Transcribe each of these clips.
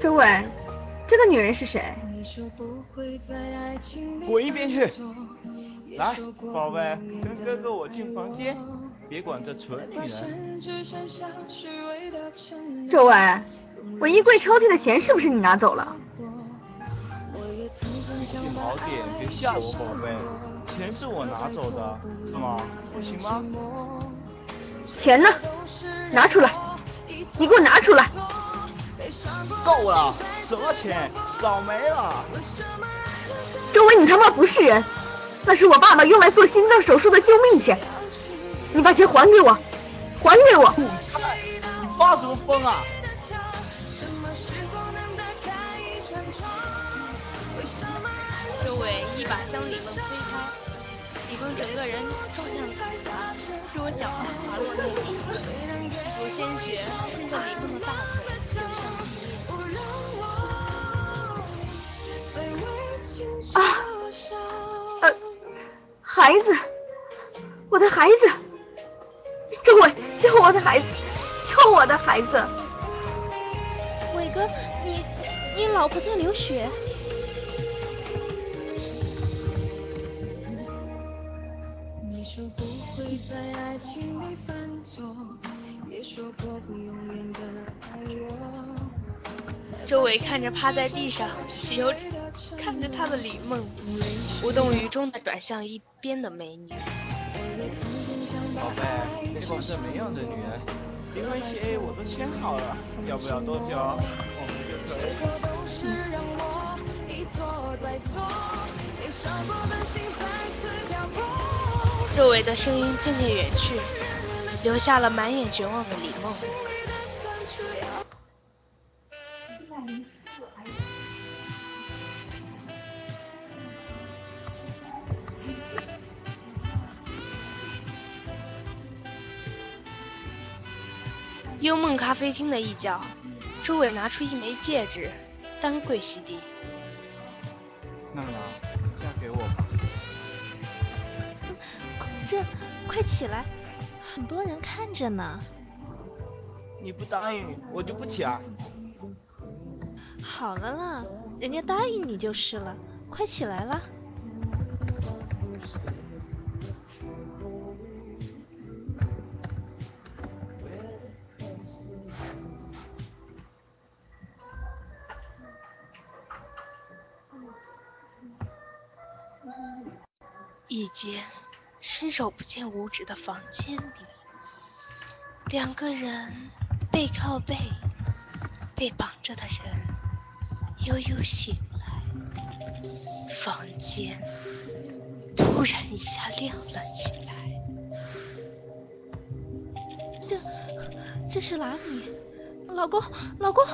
周伟，这个女人是谁？滚一边去！来，宝贝，跟哥哥我进房间，别管这蠢女人。周伟，我衣柜抽屉的钱是不是你拿走了？记好点，别吓我，宝贝，钱是我拿走的，是吗？不行吗？钱呢？拿出来！你给我拿出来！够了，什么钱？早没了。周伟，你他妈不是人！那是我爸爸用来做心脏手术的救命钱，你把钱还给我，还给我！你发什么疯啊？伟一把将李梦推开，李梦整个人撞向他，弱脚滑落在地，一股鲜血顺着李梦的大腿流向地面。啊！呃，孩子，我的孩子，周伟，救我的孩子，救我的孩子！伟哥，你你老婆在流血。周围看着趴在地上，祈求看着他的李梦，无动于衷的转向一边的美女。宝贝，别管这没用的女人，离婚协议我都签好了，要不了多久，我们就可以。周伟的声音渐渐远去，留下了满眼绝望的李梦。幽梦咖啡厅的一角，周伟拿出一枚戒指，单跪席地。这，快起来，很多人看着呢。你不答应，我就不起啊。好了啦，人家答应你就是了，快起来啦。一间伸手不见五指的房间里，两个人背靠背，被绑着的人悠悠醒来，房间突然一下亮了起来。这这是哪里？老公，老公。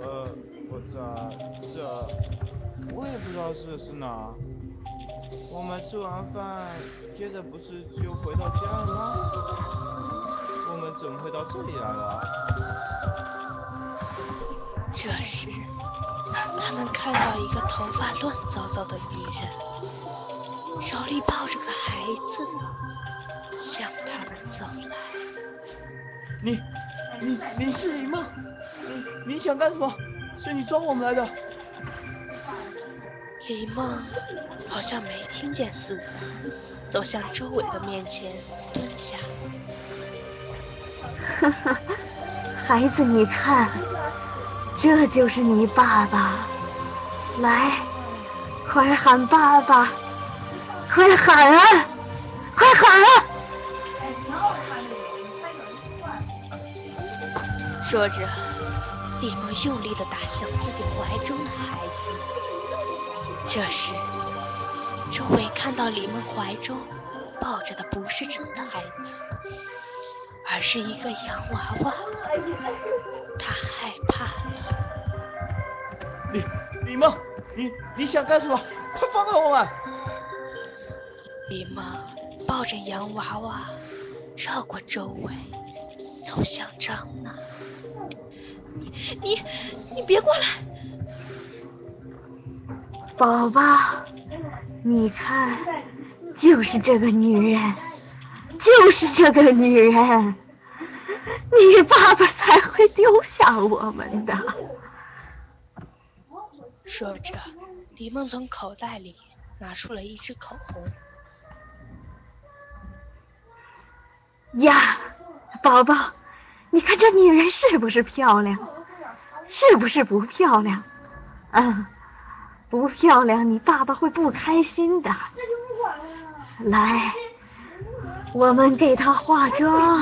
呃，我在这，我也不知道是是哪。我们吃完饭，接着不是就回到家了吗？我们怎么会到这里来了？这时，他们看到一个头发乱糟糟的女人，手里抱着个孩子，向他们走来。你，你，你是李梦？你你想干什么？是你抓我们来的？李梦好像没听见似的，走向周伟的面前，蹲下。哈哈，孩子，你看，这就是你爸爸。来，快喊爸爸！快喊啊！快喊啊！说着，李梦用力的打向自己怀中的孩子。这时，周围看到李梦怀中抱着的不是真的孩子，而是一个洋娃娃，他害怕了。李李梦，你你想干什么？快放开我们！李梦抱着洋娃娃，绕过周围，走向张娜。你你你别过来！宝宝，你看，就是这个女人，就是这个女人，你爸爸才会丢下我们的。说着，李梦从口袋里拿出了一支口红。呀，宝宝，你看这女人是不是漂亮？是不是不漂亮？嗯，不漂亮，你爸爸会不开心的。来，我们给她化妆。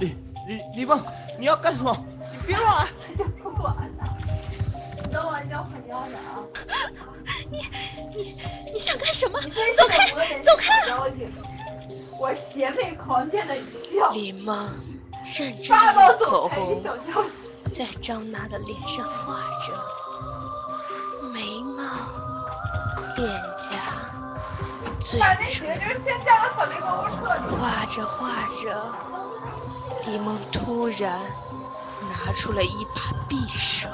李李李梦，你要干什么？你别乱来！等我交换胶呢啊！你你你想干什么？走开走开！我邪魅狂狷的笑。李梦认真的用口红在张娜的脸上画着，眉毛、脸颊、嘴唇。画着画着，李梦突然拿出了一把匕首。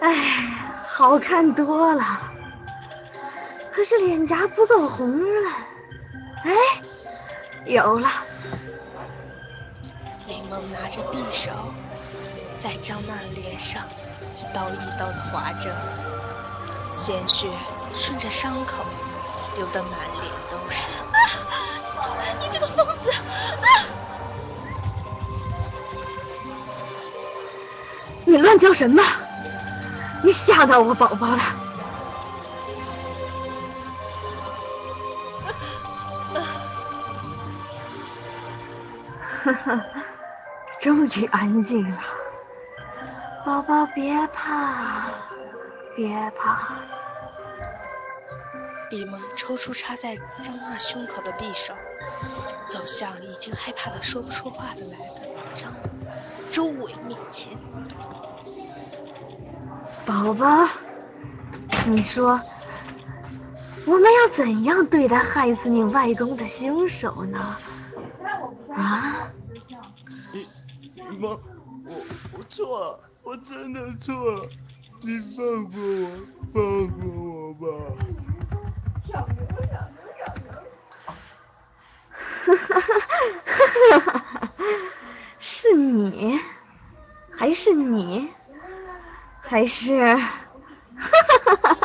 哎，好看多了，可是脸颊不够红润。哎，有了！李梦拿着匕首，在张娜脸上一刀一刀的划着，鲜血顺着伤口流得满脸都是。啊！你这个疯子！啊！你乱叫什么？你吓到我宝宝了！哈哈，终于安静了，宝宝别怕，别怕。李萌抽出插在张娜胸口的匕首，走向已经害怕的说不出话的来的张周伟面前。宝宝，你说我们要怎样对待害死你外公的凶手呢？啊？你你梦，我我错了，我真的错了，你放过我，放过我吧。哈哈哈哈哈！是你，还是你？还是，哈哈哈哈哈！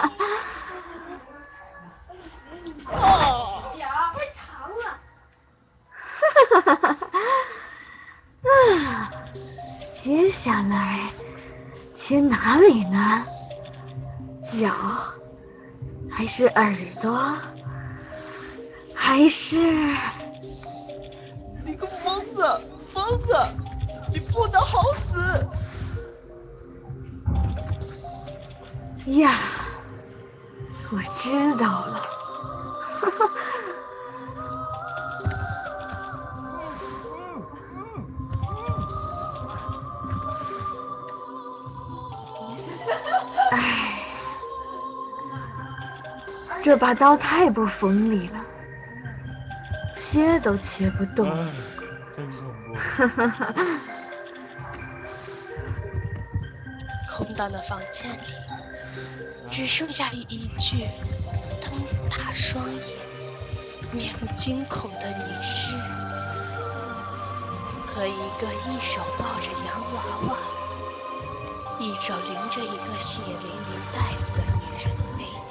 接下来切哪里呢？脚，还是耳朵，还是？你个疯子，疯子，你不得好死！呀，我知道了，哈哈。这把刀太不锋利了，切都切不动。真恐怖。哈哈哈。空荡的房间里，只剩下一具瞪大双眼、面目惊恐的女尸，和一个一手抱着洋娃娃、一手拎着一个血淋淋袋子的女人背影。